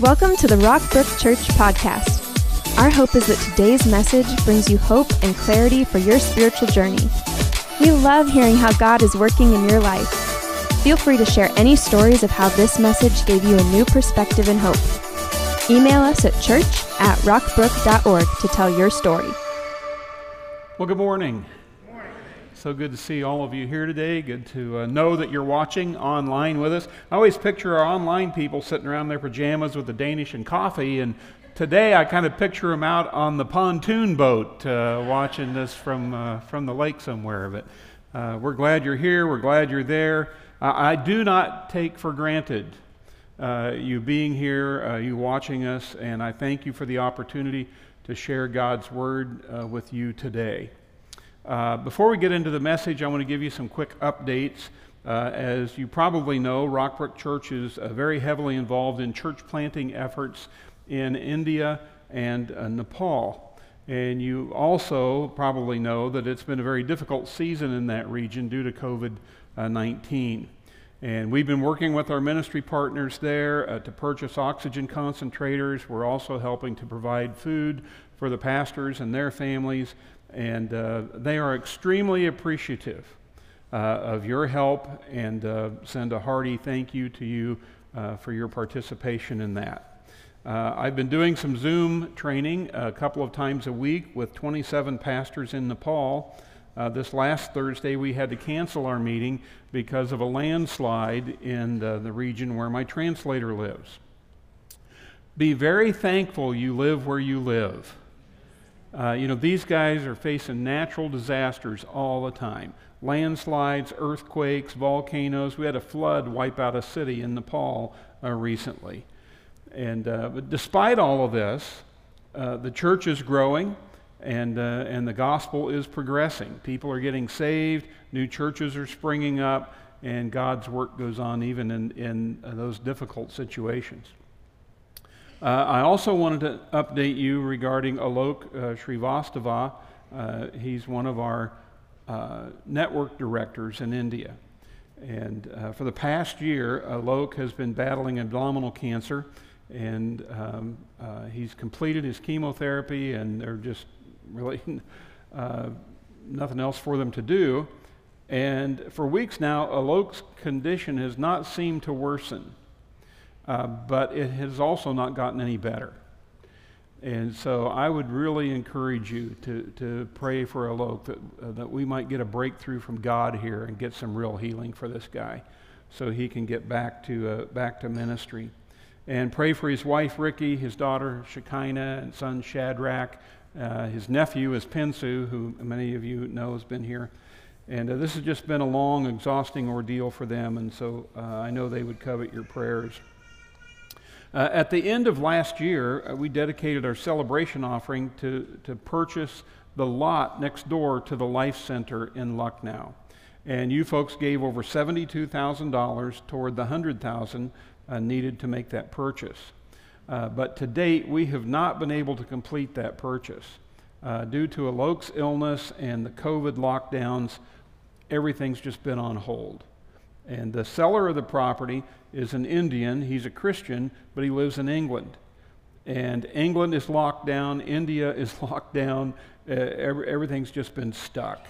Welcome to the Rockbrook Church podcast. Our hope is that today's message brings you hope and clarity for your spiritual journey. We love hearing how God is working in your life. Feel free to share any stories of how this message gave you a new perspective and hope. Email us at church at rockbrook.org to tell your story. Well, good morning. So good to see all of you here today. Good to uh, know that you're watching online with us. I always picture our online people sitting around their pajamas with the Danish and coffee, and today I kind of picture them out on the pontoon boat uh, watching this from, uh, from the lake somewhere. But uh, we're glad you're here. We're glad you're there. I do not take for granted uh, you being here, uh, you watching us, and I thank you for the opportunity to share God's Word with you today. Uh, before we get into the message, I want to give you some quick updates. Uh, as you probably know, Rockbrook Church is uh, very heavily involved in church planting efforts in India and uh, Nepal. And you also probably know that it's been a very difficult season in that region due to COVID 19. And we've been working with our ministry partners there uh, to purchase oxygen concentrators. We're also helping to provide food for the pastors and their families and uh, they are extremely appreciative uh, of your help and uh, send a hearty thank you to you uh, for your participation in that. Uh, I've been doing some Zoom training a couple of times a week with 27 pastors in Nepal. Uh, this last Thursday, we had to cancel our meeting because of a landslide in the, the region where my translator lives. Be very thankful you live where you live. Uh, you know, these guys are facing natural disasters all the time landslides, earthquakes, volcanoes. We had a flood wipe out a city in Nepal uh, recently. And uh, but despite all of this, uh, the church is growing and, uh, and the gospel is progressing. People are getting saved, new churches are springing up, and God's work goes on even in, in those difficult situations. Uh, I also wanted to update you regarding Alok uh, Srivastava. Uh, he's one of our uh, network directors in India. And uh, for the past year, Alok has been battling abdominal cancer, and um, uh, he's completed his chemotherapy, and they're just really nothing else for them to do. And for weeks now, Alok's condition has not seemed to worsen. Uh, but it has also not gotten any better. And so I would really encourage you to, to pray for Alok that, uh, that we might get a breakthrough from God here and get some real healing for this guy so he can get back to, uh, back to ministry. And pray for his wife, Ricky, his daughter, Shekinah, and son, Shadrach. Uh, his nephew is Pensu, who many of you know has been here. And uh, this has just been a long, exhausting ordeal for them, and so uh, I know they would covet your prayers. Uh, at the end of last year, uh, we dedicated our celebration offering to, to purchase the lot next door to the Life Center in Lucknow. And you folks gave over $72,000 toward the 100000 uh, needed to make that purchase. Uh, but to date, we have not been able to complete that purchase. Uh, due to Alok's illness and the COVID lockdowns, everything's just been on hold. And the seller of the property is an Indian. He's a Christian, but he lives in England. And England is locked down, India is locked down, uh, every, everything's just been stuck.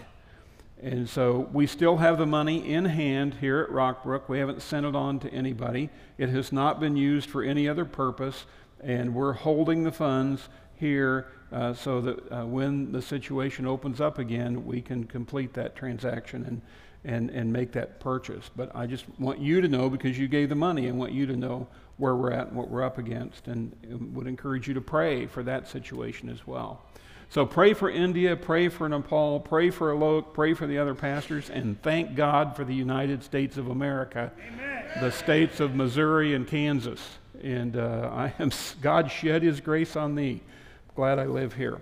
And so we still have the money in hand here at Rockbrook. We haven't sent it on to anybody. It has not been used for any other purpose, and we're holding the funds here uh, so that uh, when the situation opens up again, we can complete that transaction and and, and make that purchase. But I just want you to know because you gave the money, I want you to know where we're at and what we're up against, and would encourage you to pray for that situation as well. So pray for India, pray for Nepal, pray for Alok, pray for the other pastors, and thank God for the United States of America, Amen. the states of Missouri and Kansas. And uh, I am God shed His grace on thee. Glad I live here.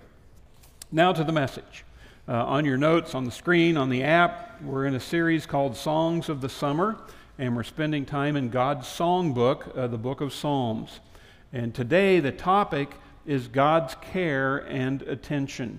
Now to the message. Uh, on your notes, on the screen, on the app, we're in a series called Songs of the Summer, and we're spending time in God's songbook, uh, the book of Psalms. And today, the topic is God's care and attention.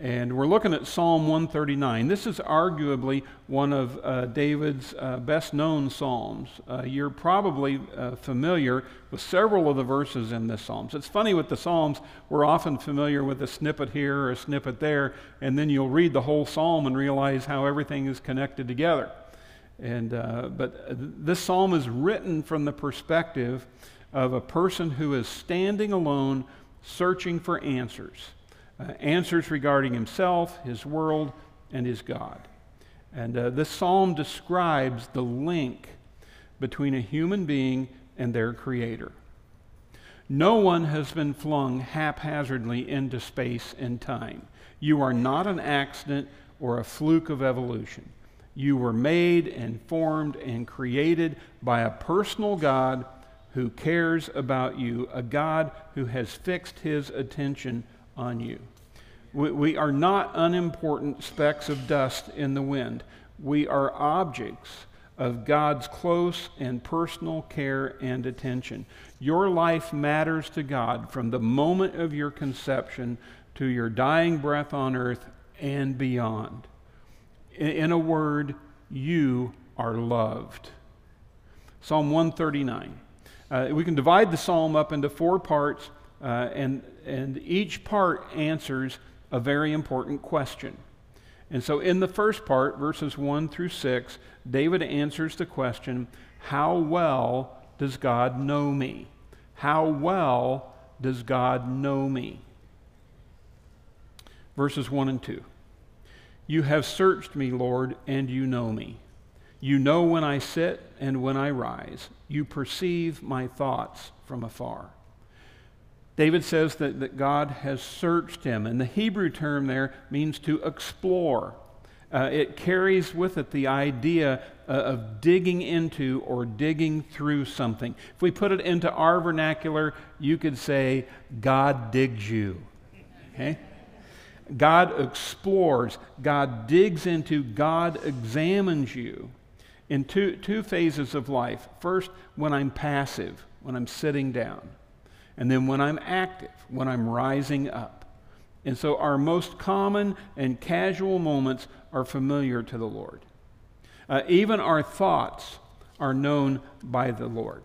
And we're looking at Psalm 139. This is arguably one of uh, David's uh, best known Psalms. Uh, you're probably uh, familiar with several of the verses in this Psalm. It's funny with the Psalms, we're often familiar with a snippet here or a snippet there, and then you'll read the whole Psalm and realize how everything is connected together. And, uh, but uh, this Psalm is written from the perspective of a person who is standing alone searching for answers uh, answers regarding himself, his world, and his God. And uh, this psalm describes the link between a human being and their creator. No one has been flung haphazardly into space and time. You are not an accident or a fluke of evolution. You were made and formed and created by a personal God who cares about you, a God who has fixed his attention on you. We, we are not unimportant specks of dust in the wind. We are objects of God's close and personal care and attention. Your life matters to God from the moment of your conception to your dying breath on earth and beyond. In, a word, you are loved. Psalm 139. Uh, we can divide the psalm up into four parts, uh, and, and each part answers a very important question. And so, in the first part, verses 1 through 6, David answers the question How well does God know me? How well does God know me? Verses 1 and 2. You have searched me, Lord, and you know me. You know when I sit and when I rise. You perceive my thoughts from afar. David says that, that God has searched him, and the Hebrew term there means to explore. Uh, it carries with it the idea uh, of digging into or digging through something. If we put it into our vernacular, you could say, God digs you. Okay? God explores, God digs into, God examines you in two, two phases of life. First, when I'm passive, when I'm sitting down and then when I'm active, when I'm rising up. And so our most common and casual moments are familiar to the Lord. Uh, even our thoughts are known by the Lord.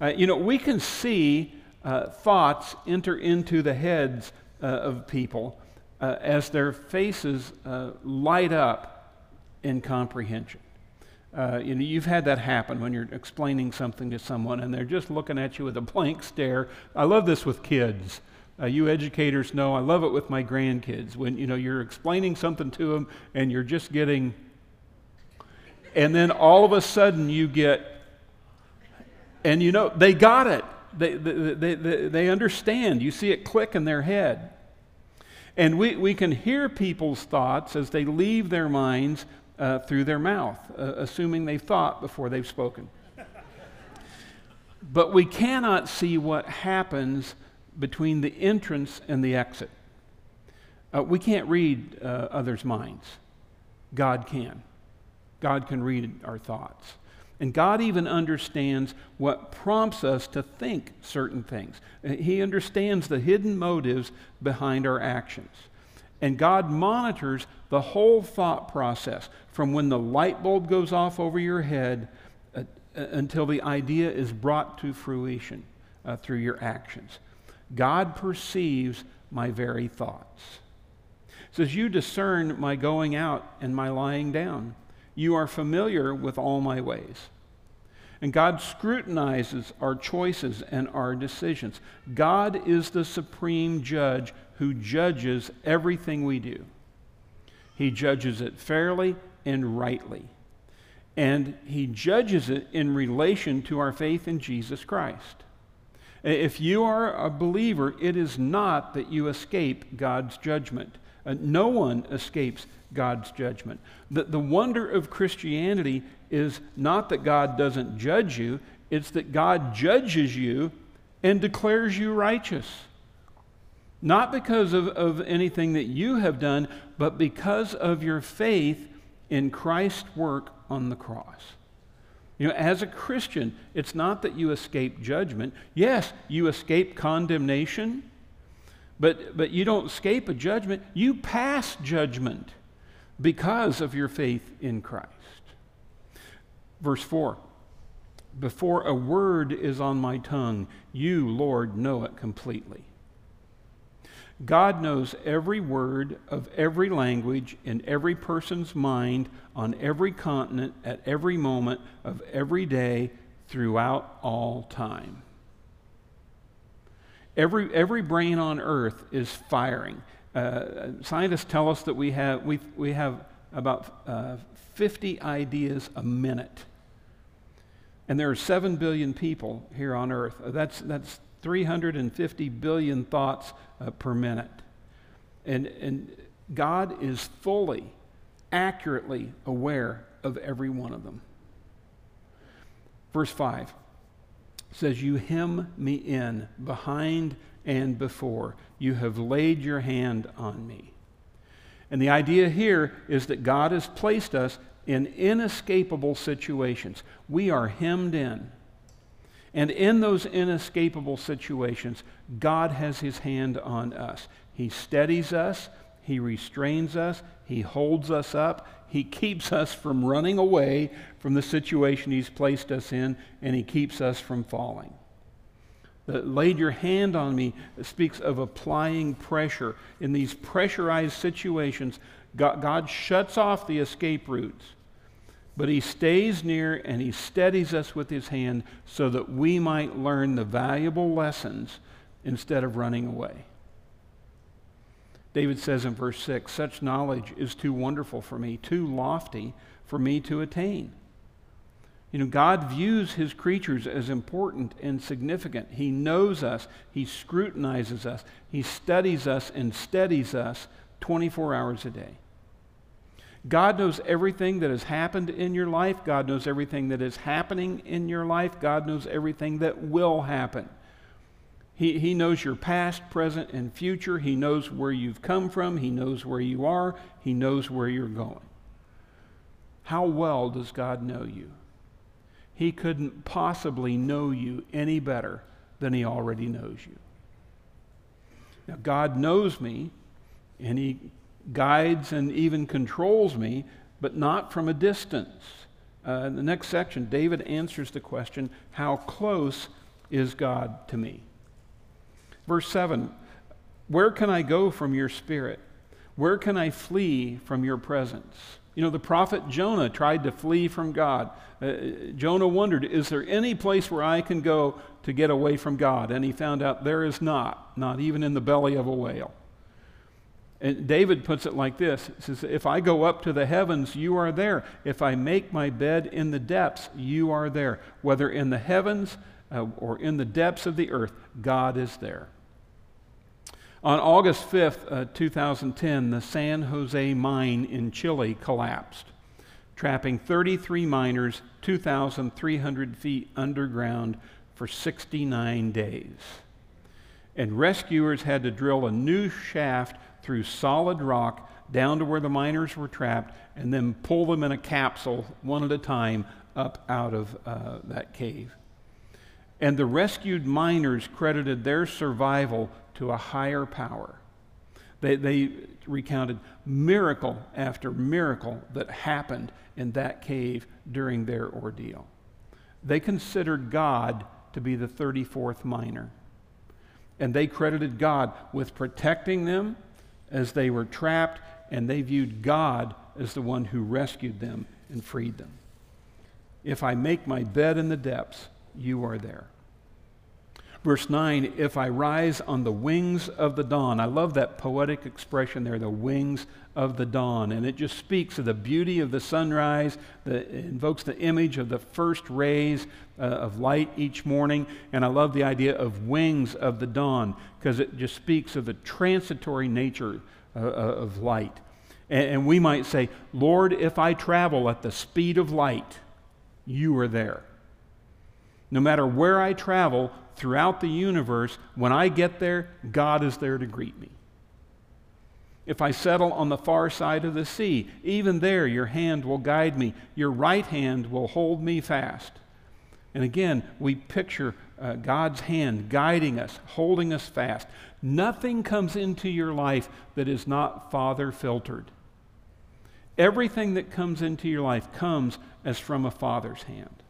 Uh, you know, we can see uh, thoughts enter into the heads uh, of people uh, as their faces uh, light up in comprehension. Uh, you know, you've had that happen when you're explaining something to someone and they're just looking at you with a blank stare. I love this with kids. Uh, you educators know I love it with my grandkids when you know you're explaining something to them and you're just getting, and then all of a sudden you get, and you know they got it. They, they, they, they understand. You see it click in their head. And we, we can hear people's thoughts as they leave their minds uh, through their mouth, uh, assuming they've thought before they've spoken. but we cannot see what happens between the entrance and the exit. Uh, we can't read uh, others' minds. God can. God can read our thoughts. And God even understands what prompts us to think certain things. Uh, he understands the hidden motives behind our actions. And God monitors the whole thought process from when the light bulb goes off over your head uh, uh, until the idea is brought to fruition uh, through your actions. God perceives my very thoughts. It says, You discern my going out and my lying down. You are familiar with all my ways. And God scrutinizes our choices and our decisions. God is the supreme judge who judges everything we do. He judges it fairly and rightly. And he judges it in relation to our faith in Jesus Christ. If you are a believer, it is not that you escape God's judgment. Uh, no one escapes God's judgment. The, the wonder of Christianity is not that God doesn't judge you, it's that God judges you and declares you righteous. Not because of, of anything that you have done, but because of your faith in Christ's work on the cross. You know, as a Christian, it's not that you escape judgment. Yes, you escape condemnation, But, but you don't escape a judgment, you pass judgment because of your faith in Christ. Verse 4 Before a word is on my tongue, you, Lord, know it completely. God knows every word of every language in every person's mind on every continent at every moment of every day throughout all time. Every, every brain on earth is firing. Uh, scientists tell us that we have, we, we have about uh, 50 ideas a minute. And there are 7 billion people here on earth. That's, that's 350 billion thoughts uh, per minute. And, and God is fully, accurately aware of every one of them. Verse 5 says, You hem me in behind and before. You have laid your hand on me. And the idea here is that God has placed us in inescapable situations. We are hemmed in. And in those inescapable situations, God has his hand on us. He steadies us, he restrains us, he holds us up, he keeps us from running away from the situation he's placed us in, and he keeps us from falling. The laid your hand on me speaks of applying pressure. In these pressurized situations, God, God shuts off the escape routes but he stays near and he steadies us with his hand so that we might learn the valuable lessons instead of running away. David says in verse 6 Such knowledge is too wonderful for me, too lofty for me to attain. You know, God views his creatures as important and significant. He knows us, he scrutinizes us, he studies us and steadies us 24 hours a day. God knows everything that has happened in your life. God knows everything that is happening in your life. God knows everything that will happen. He, he knows your past, present, and future. He knows where you've come from. He knows where you are. He knows where you're going. How well does God know you? He couldn't possibly know you any better than He already knows you. Now, God knows me, and He guides and even controls me, but not from a distance. Uh, in the next section, David answers the question How close is God to me? Verse 7 Where can I go from your spirit? Where can I flee from your presence? You know, the prophet Jonah tried to flee from God. Uh, Jonah wondered, Is there any place where I can go to get away from God? And he found out there is not, not even in the belly of a whale. And David puts it like this He says, If I go up to the heavens, you are there. If I make my bed in the depths, you are there. Whether in the heavens uh, or in the depths of the earth, God is there. On August 5th, uh, 2010, the San Jose mine in Chile collapsed, trapping 33 miners 2,300 feet underground for 69 days. And rescuers had to drill a new shaft through solid rock down to where the miners were trapped and then pull them in a capsule one at a time up out of uh, that cave. And the rescued miners credited their survival to a higher power. They, they recounted miracle after miracle that happened in that cave during their ordeal. They considered God to be the 34th miner. And they credited God with protecting them as they were trapped, and they viewed God as the one who rescued them and freed them. If I make my bed in the depths, you are there. Verse 9, if I rise on the wings of the dawn. I love that poetic expression there, the wings of the dawn. And it just speaks of the beauty of the sunrise, that invokes the image of the first rays uh, of light each morning. And I love the idea of wings of the dawn because it just speaks of the transitory nature uh, uh, of light. And, and we might say, Lord, if I travel at the speed of light, you are there. No matter where I travel, throughout the universe, when I get there, God is there to greet me. If I settle on the far side of the sea, even there your hand will guide me, your right hand will hold me fast. And again, we picture uh, God's hand guiding us, holding us fast. Nothing comes into your life that is not Father filtered. Everything that comes into your life comes as from a Father's hand.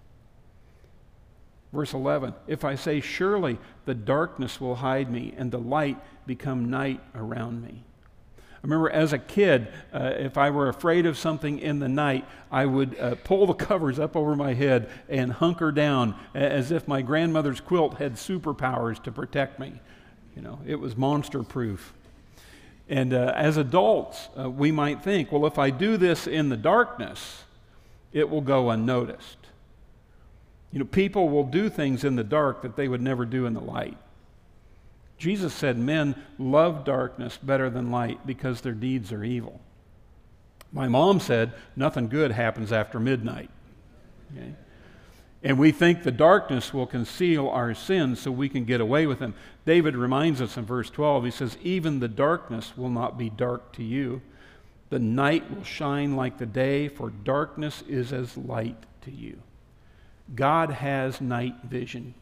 Verse 11 If I say, Surely the darkness will hide me, and the light become night around me. I remember as a kid, uh, if I were afraid of something in the night, I would uh, pull the covers up over my head and hunker down as if my grandmother's quilt had superpowers to protect me. You know, it was monster proof. And uh, as adults, uh, we might think, well, if I do this in the darkness, it will go unnoticed. You know, people will do things in the dark that they would never do in the light. Jesus said men love darkness better than light because their deeds are evil. My mom said nothing good happens after midnight. Okay? And we think the darkness will conceal our sins so we can get away with them. David reminds us in verse 12, he says, Even the darkness will not be dark to you. The night will shine like the day, for darkness is as light to you. God has night vision,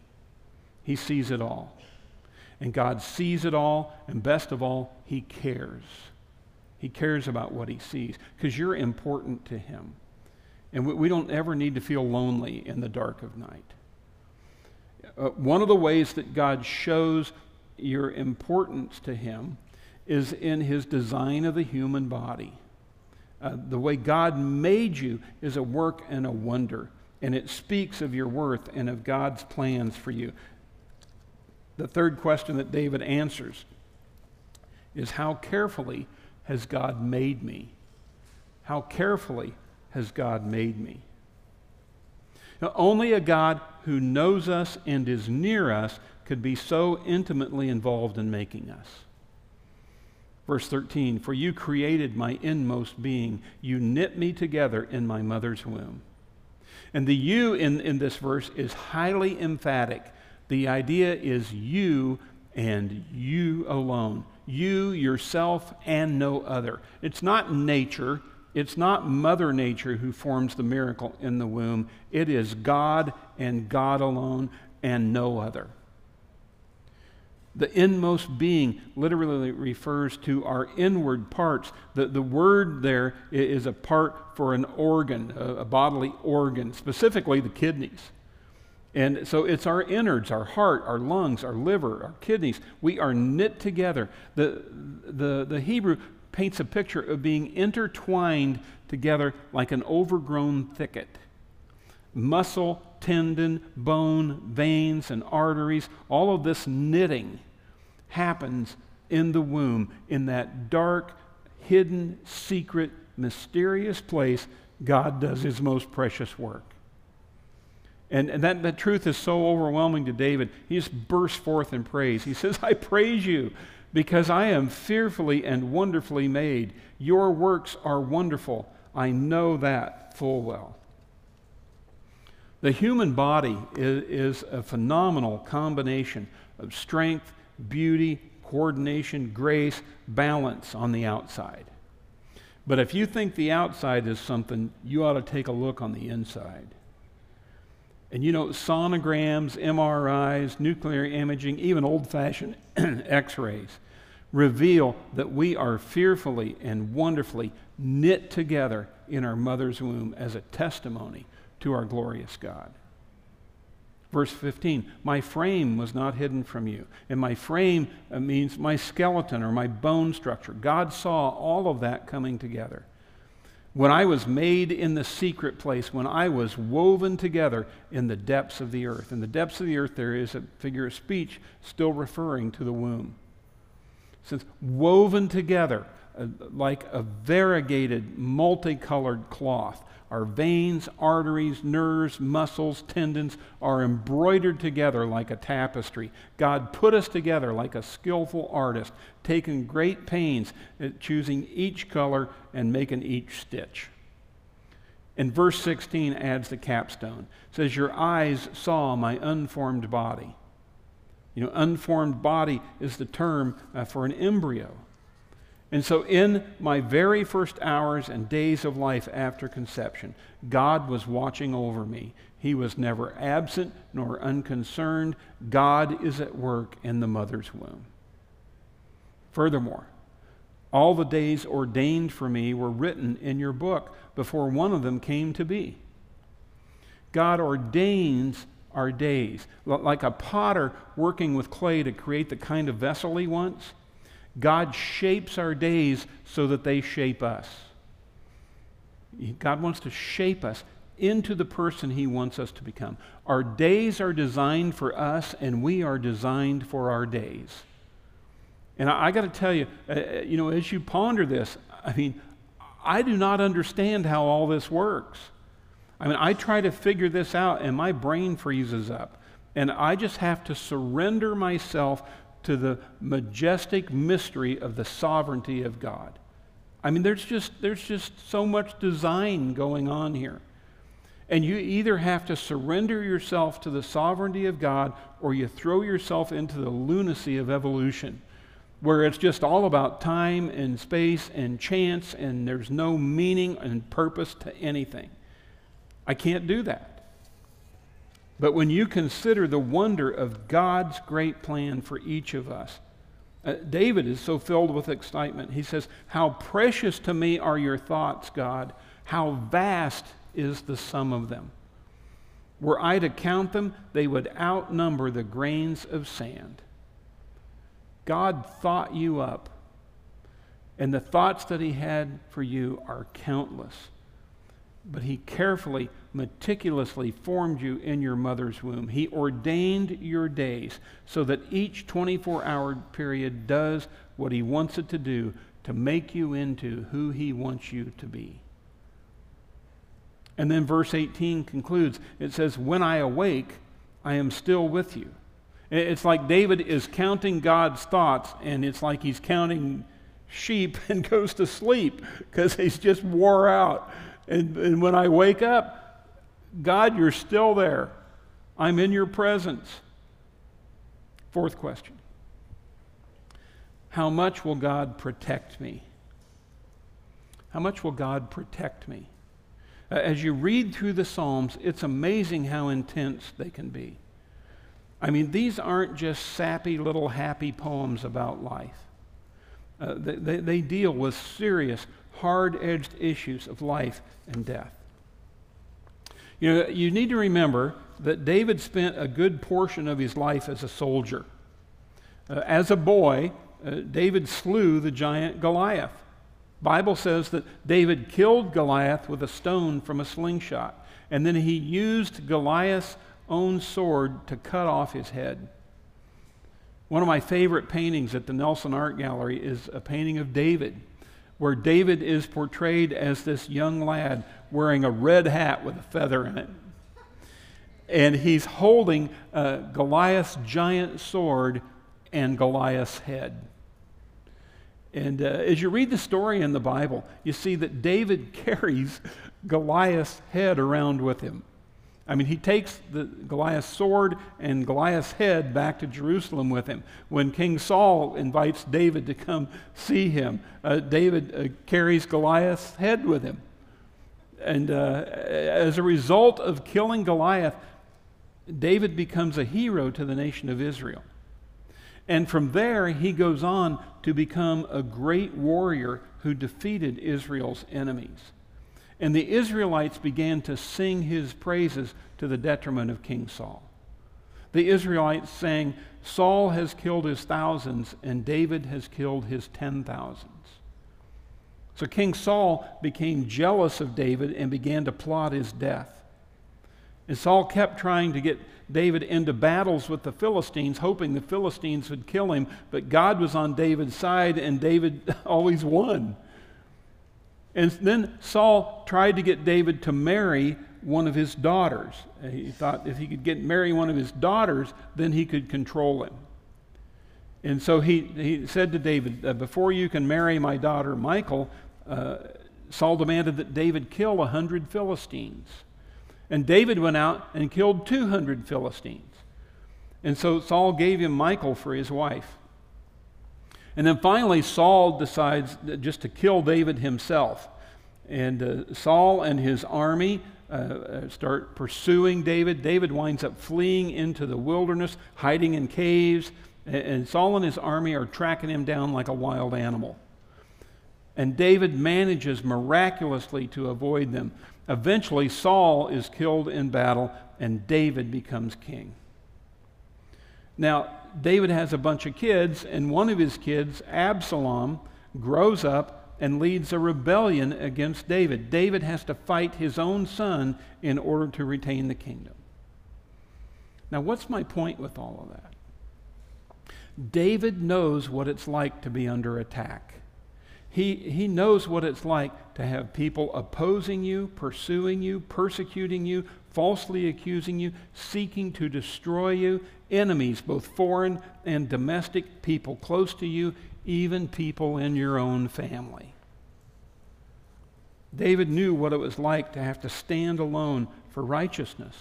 He sees it all. And God sees it all, and best of all, He cares. He cares about what He sees because you're important to Him. And we, we, don't ever need to feel lonely in the dark of night. Uh, one of the ways that God shows your importance to Him is in His design of the human body. Uh, the way God made you is a work and a wonder, and it speaks of your worth and of God's plans for you. The third question that David answers is How carefully has God made me? How carefully has God made me? Now, only a God who knows us and is near us could be so intimately involved in making us. Verse 13 For you created my inmost being, you knit me together in my mother's womb. And the you in, in this verse is highly emphatic. The idea is you and you alone. You, yourself, and no other. It's not nature. It's not Mother Nature who forms the miracle in the womb. It is God and God alone and no other. The inmost being literally refers to our inward parts. The, the word there is a part for an organ, a, a bodily organ, specifically the kidneys. And so it's our innards, our heart, our lungs, our liver, our kidneys. We are knit together. The, the, the Hebrew paints a picture of being intertwined together like an overgrown thicket. Muscle, tendon, bone, veins, and arteries, all of this knitting happens in the womb, in that dark, hidden, secret, mysterious place God does his most precious work. And, and that, that truth is so overwhelming to David. He just bursts forth in praise. He says, I praise you because I am fearfully and wonderfully made. Your works are wonderful. I know that full well. The human body is, is a phenomenal combination of strength, beauty, coordination, grace, balance on the outside. But if you think the outside is something, you ought to take a look on the inside. And you know, sonograms, MRIs, nuclear imaging, even old fashioned x rays reveal that we are fearfully and wonderfully knit together in our mother's womb as a testimony to our glorious God. Verse 15, my frame was not hidden from you. And my frame uh, means my skeleton or my bone structure. God saw all of that coming together when I was made in the secret place, when I was woven together in the depths of the earth. In the depths of the earth, there is a figure of speech still referring to the womb. Since woven together like a variegated, multicolored cloth, our veins, arteries, nerves, muscles, tendons are embroidered together like a tapestry. God put us together like a skillful artist, taking great pains at choosing each color and making each stitch. And verse 16 adds the capstone. It says, Your eyes saw my unformed body. You know, unformed body is the term uh, for an embryo. And so, in my very first hours and days of life after conception, God was watching over me. He was never absent nor unconcerned. God is at work in the mother's womb. Furthermore, all the days ordained for me were written in your book before one of them came to be. God ordains our days. Like a potter working with clay to create the kind of vessel he wants, God shapes our days so that they shape us. God wants to shape us into the person he wants us to become. Our days are designed for us, and we are designed for our days. And I, I got to tell you, uh, uh, you know, as you ponder this, I mean, I do not understand how all this works. I mean, I try to figure this out, and my brain freezes up. And I just have to surrender myself to the majestic mystery of the sovereignty of God. I mean, there's just, there's just so much design going on here. And you either have to surrender yourself to the sovereignty of God or you throw yourself into the lunacy of evolution, where it's just all about time and space and chance and there's no meaning and purpose to anything. I can't do that. But when you consider the wonder of God's great plan for each of us, uh, David is so filled with excitement. He says, How precious to me are your thoughts, God. How vast is the sum of them. Were I to count them, they would outnumber the grains of sand. God thought you up, and the thoughts that He had for you are countless. But He carefully, meticulously formed you in your mother's womb. He ordained your days so that each 24 hour period does what He wants it to do to make you into who He wants you to be. And then verse 18 concludes it says, When I awake, I am still with you. It's like David is counting God's thoughts, and it's like he's counting sheep and goes to sleep because he's just wore out. And, and when I wake up, God, you're still there. I'm in your presence. Fourth question How much will God protect me? How much will God protect me? As you read through the Psalms, it's amazing how intense they can be. I mean, these aren't just sappy little happy poems about life. Uh, they, they, they deal with serious, hard edged issues of life and death. You know, you need to remember that David spent a good portion of his life as a soldier. Uh, as a boy, uh, David slew the giant Goliath. Bible says that David killed Goliath with a stone from a slingshot, and then he used Goliath's own sword to cut off his head. One of my favorite paintings at the Nelson Art Gallery is a painting of David, where David is portrayed as this young lad wearing a red hat with a feather in it. And he's holding uh, Goliath's giant sword and Goliath's head. And uh, as you read the story in the Bible, you see that David carries Goliath's head around with him. I mean, he takes the Goliath's sword and Goliath's head back to Jerusalem with him. When King Saul invites David to come see him, uh, David uh, carries Goliath's head with him. And uh, as a result of killing Goliath, David becomes a hero to the nation of Israel. And from there, he goes on to become a great warrior who defeated Israel's enemies. And the Israelites began to sing his praises to the detriment of King Saul. The Israelites sang, Saul has killed his thousands, and David has killed his ten thousands. So King Saul became jealous of David and began to plot his death. And Saul kept trying to get David into battles with the Philistines, hoping the Philistines would kill him, but God was on David's side, and David always won. And then Saul tried to get David to marry one of his daughters. He thought if he could get marry one of his daughters, then he could control him. And so he, he said to David, uh, Before you can marry my daughter Michal, uh, Saul demanded that David kill a hundred Philistines. And David went out and killed 200 Philistines. And so Saul gave him Michal for his wife. And then finally, Saul decides just to kill David himself. And uh, Saul and his army uh, uh, start pursuing David. David winds up fleeing into the wilderness, hiding in caves. And, and Saul and his army are tracking him down like a wild animal. And David manages miraculously to avoid them. Eventually, Saul is killed in battle, and David becomes king. Now, David has a bunch of kids, and one of his kids, Absalom, grows up and leads a rebellion against David. David has to fight his own son in order to retain the kingdom. Now, what's my point with all of that? David knows what it's like to be under attack. He, he knows what it's like to have people opposing you, pursuing you, persecuting you, falsely accusing you, seeking to destroy you, enemies, both foreign and domestic, people close to you, even people in your own family. David knew what it was like to have to stand alone for righteousness,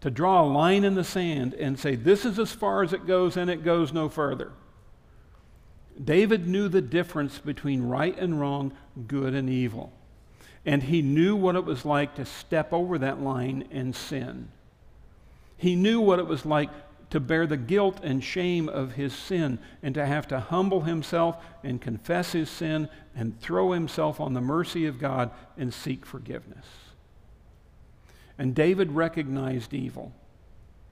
to draw a line in the sand and say, This is as far as it goes and it goes no further. David knew the difference between right and wrong, good and evil. And he knew what it was like to step over that line and sin. He knew what it was like to bear the guilt and shame of his sin and to have to humble himself and confess his sin and throw himself on the mercy of God and seek forgiveness. And David recognized evil,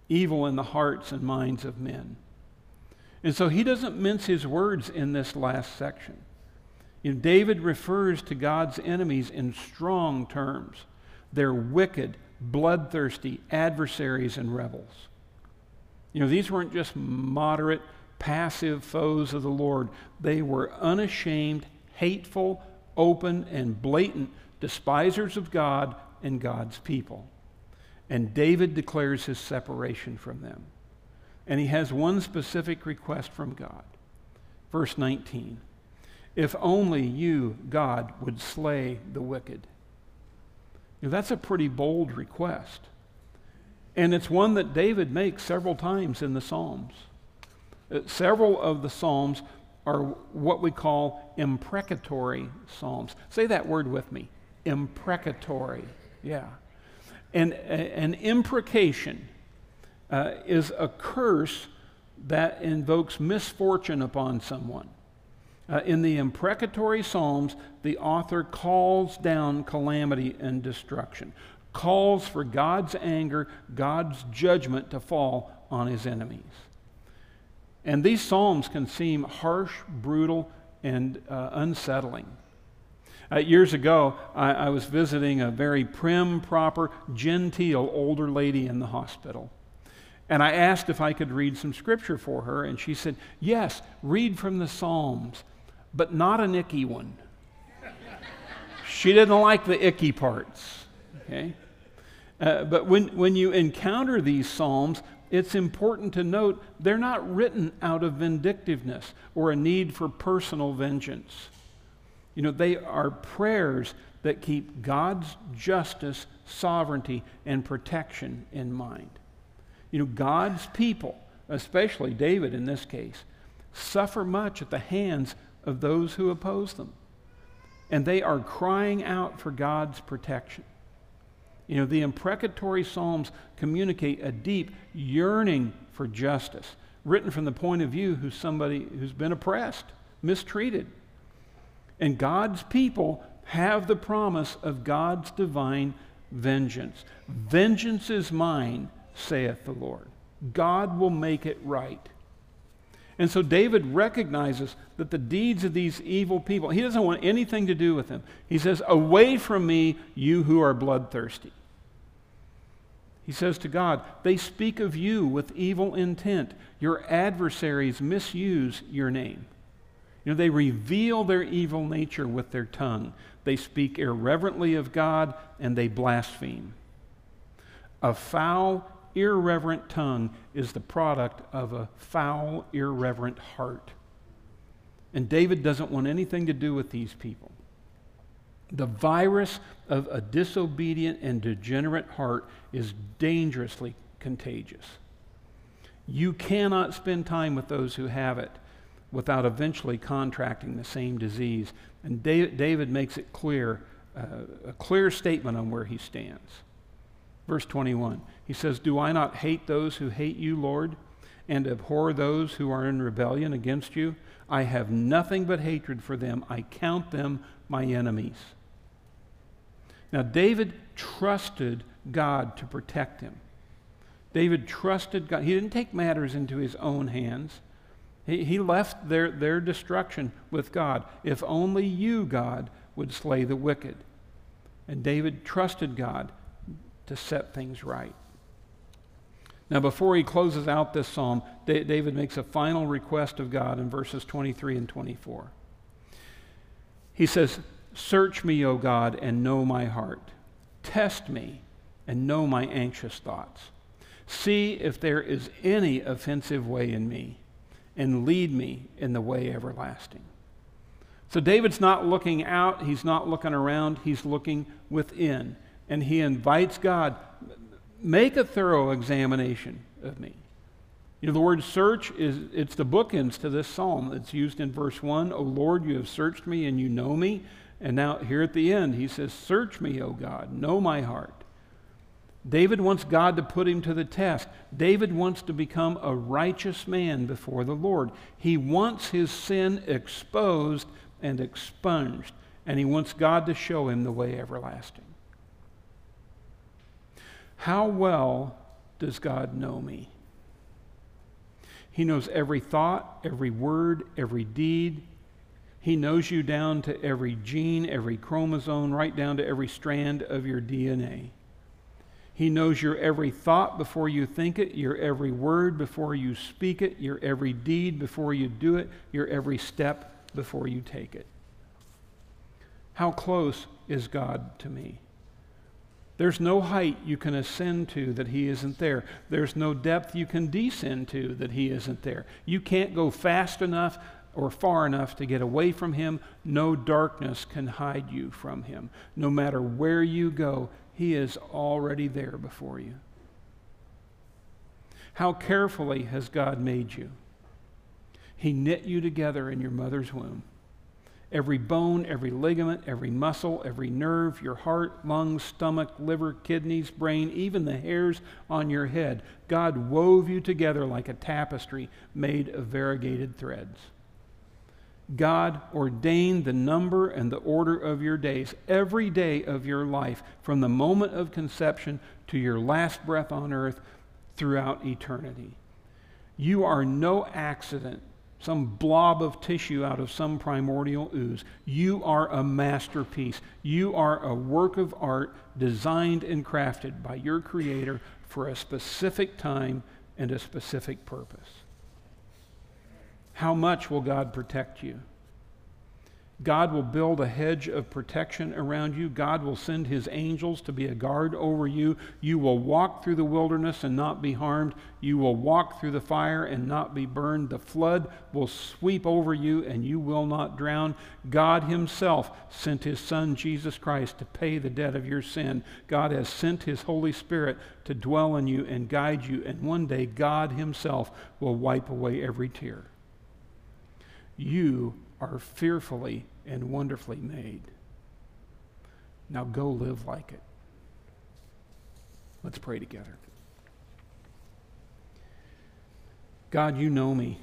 evil in the hearts and minds of men. And so he doesn't mince his words in this last section. You know, David refers to God's enemies in strong terms. They're wicked, bloodthirsty adversaries and rebels. You know, these weren't just moderate, passive foes of the Lord. They were unashamed, hateful, open, and blatant despisers of God and God's people. And David declares his separation from them. And he has one specific request from God. Verse 19 If only you, God, would slay the wicked. That's a pretty bold request. And it's one that David makes several times in the Psalms. Uh, several of the Psalms are what we call imprecatory Psalms. Say that word with me imprecatory. Yeah. And uh, an imprecation uh, is a curse that invokes misfortune upon someone. Uh, in the imprecatory Psalms, the author calls down calamity and destruction, calls for God's anger, God's judgment to fall on his enemies. And these Psalms can seem harsh, brutal, and uh, unsettling. Uh, years ago, I, I was visiting a very prim, proper, genteel older lady in the hospital. And I asked if I could read some scripture for her, and she said, Yes, read from the Psalms but not an icky one. she didn't like the icky parts. Okay? Uh, but when, when you encounter these Psalms, it's important to note they're not written out of vindictiveness or a need for personal vengeance. You know, they are prayers that keep God's justice, sovereignty, and protection in mind. You know, God's people, especially David in this case, suffer much at the hands of those who oppose them. And they are crying out for God's protection. You know, the imprecatory Psalms communicate a deep yearning for justice, written from the point of view who's somebody who's been oppressed, mistreated. And God's people have the promise of God's divine vengeance. Vengeance is mine, saith the Lord. God will make it right. And so David recognizes that the deeds of these evil people, he doesn't want anything to do with them. He says, Away from me, you who are bloodthirsty. He says to God, They speak of you with evil intent. Your adversaries misuse your name. You know, they reveal their evil nature with their tongue. They speak irreverently of God and they blaspheme. A foul irreverent tongue is the product of a foul, irreverent heart. And David doesn't want anything to do with these people. The virus of a disobedient and degenerate heart is dangerously contagious. You cannot spend time with those who have it. without eventually contracting the same disease. And David makes it clear, uh, a clear statement on where he stands. Verse 21, he says, Do I not hate those who hate you, Lord, and abhor those who are in rebellion against you? I have nothing but hatred for them. I count them my enemies. Now, David trusted God to protect him. David trusted God. He didn't take matters into his own hands. He, he left their, their destruction with God. If only you, God, would slay the wicked. And David trusted God to set things right. Now, before he closes out this psalm, David makes a final request of God in verses 23 and 24. He says, Search me, O God, and know my heart. Test me and know my anxious thoughts. See if there is any offensive way in me, and lead me in the way everlasting. So David's not looking out, he's not looking around, he's looking within. And he invites God, make a thorough examination of me. You know, the word search is it's the bookends to this psalm. It's used in verse 1. O Lord, you have searched me and you know me. And now here at the end, he says, Search me, O God, know my heart. David wants God to put him to the test. David wants to become a righteous man before the Lord. He wants his sin exposed and expunged, and he wants God to show him the way everlasting. How well does God know me? He knows every thought, every word, every deed. He knows you down to every gene, every chromosome, right down to every strand of your DNA. He knows your every thought before you think it, your every word before you speak it, your every deed before you do it, your every step before you take it. How close is God to me? There's no height you can ascend to that He isn't there. There's no depth you can descend to that He isn't there. You can't go fast enough or far enough to get away from Him. No darkness can hide you from Him. No matter where you go, He is already there before you. How carefully has God made you? He knit you together in your mother's womb. Every bone, every ligament, every muscle, every nerve, your heart, lungs, stomach, liver, kidneys, brain, even the hairs on your head. God wove you together like a tapestry made of variegated threads. God ordained the number and the order of your days, every day of your life, from the moment of conception to your last breath on earth throughout eternity. You are no accident some blob of tissue out of some primordial ooze. You are a masterpiece. You are a work of art designed and crafted by your Creator for a specific time and a specific purpose. How much will God protect you? God will build a hedge of protection around you. God will send his angels to be a guard over you. You will walk through the wilderness and not be harmed. You will walk through the fire and not be burned. The flood will sweep over you and you will not drown. God himself sent his son Jesus Christ to pay the debt of your sin. God has sent his Holy Spirit to dwell in you and guide you. And one day God himself will wipe away every tear. You are fearfully and wonderfully made. Now go live like it. Let's pray together. God, you know me.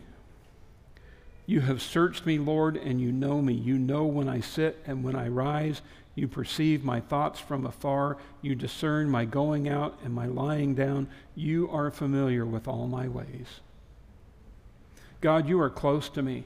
You have searched me, Lord, and you know me. You know when I sit and when I rise. You perceive my thoughts from afar. You discern my going out and my lying down. You are familiar with all my ways. God, you are close to me.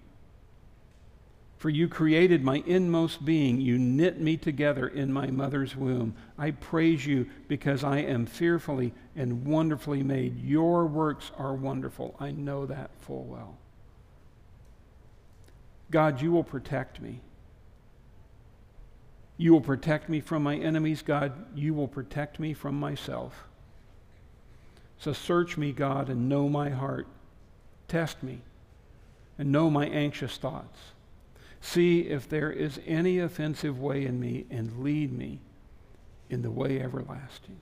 For you created my inmost being. You knit me together in my mother's womb. I praise you because I am fearfully and wonderfully made. Your works are wonderful. I know that full well. God, you will protect me. You will protect me from my enemies. God, you will protect me from myself. So search me, God, and know my heart. Test me and know my anxious thoughts. See if there is any offensive way in me and lead me in the way everlasting.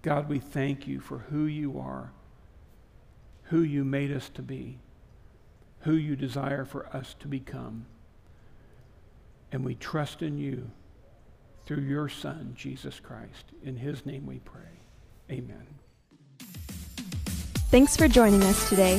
God, we thank you for who you are, who you made us to be, who you desire for us to become. And we trust in you through your Son, Jesus Christ. In his name we pray. Amen. Thanks for joining us today.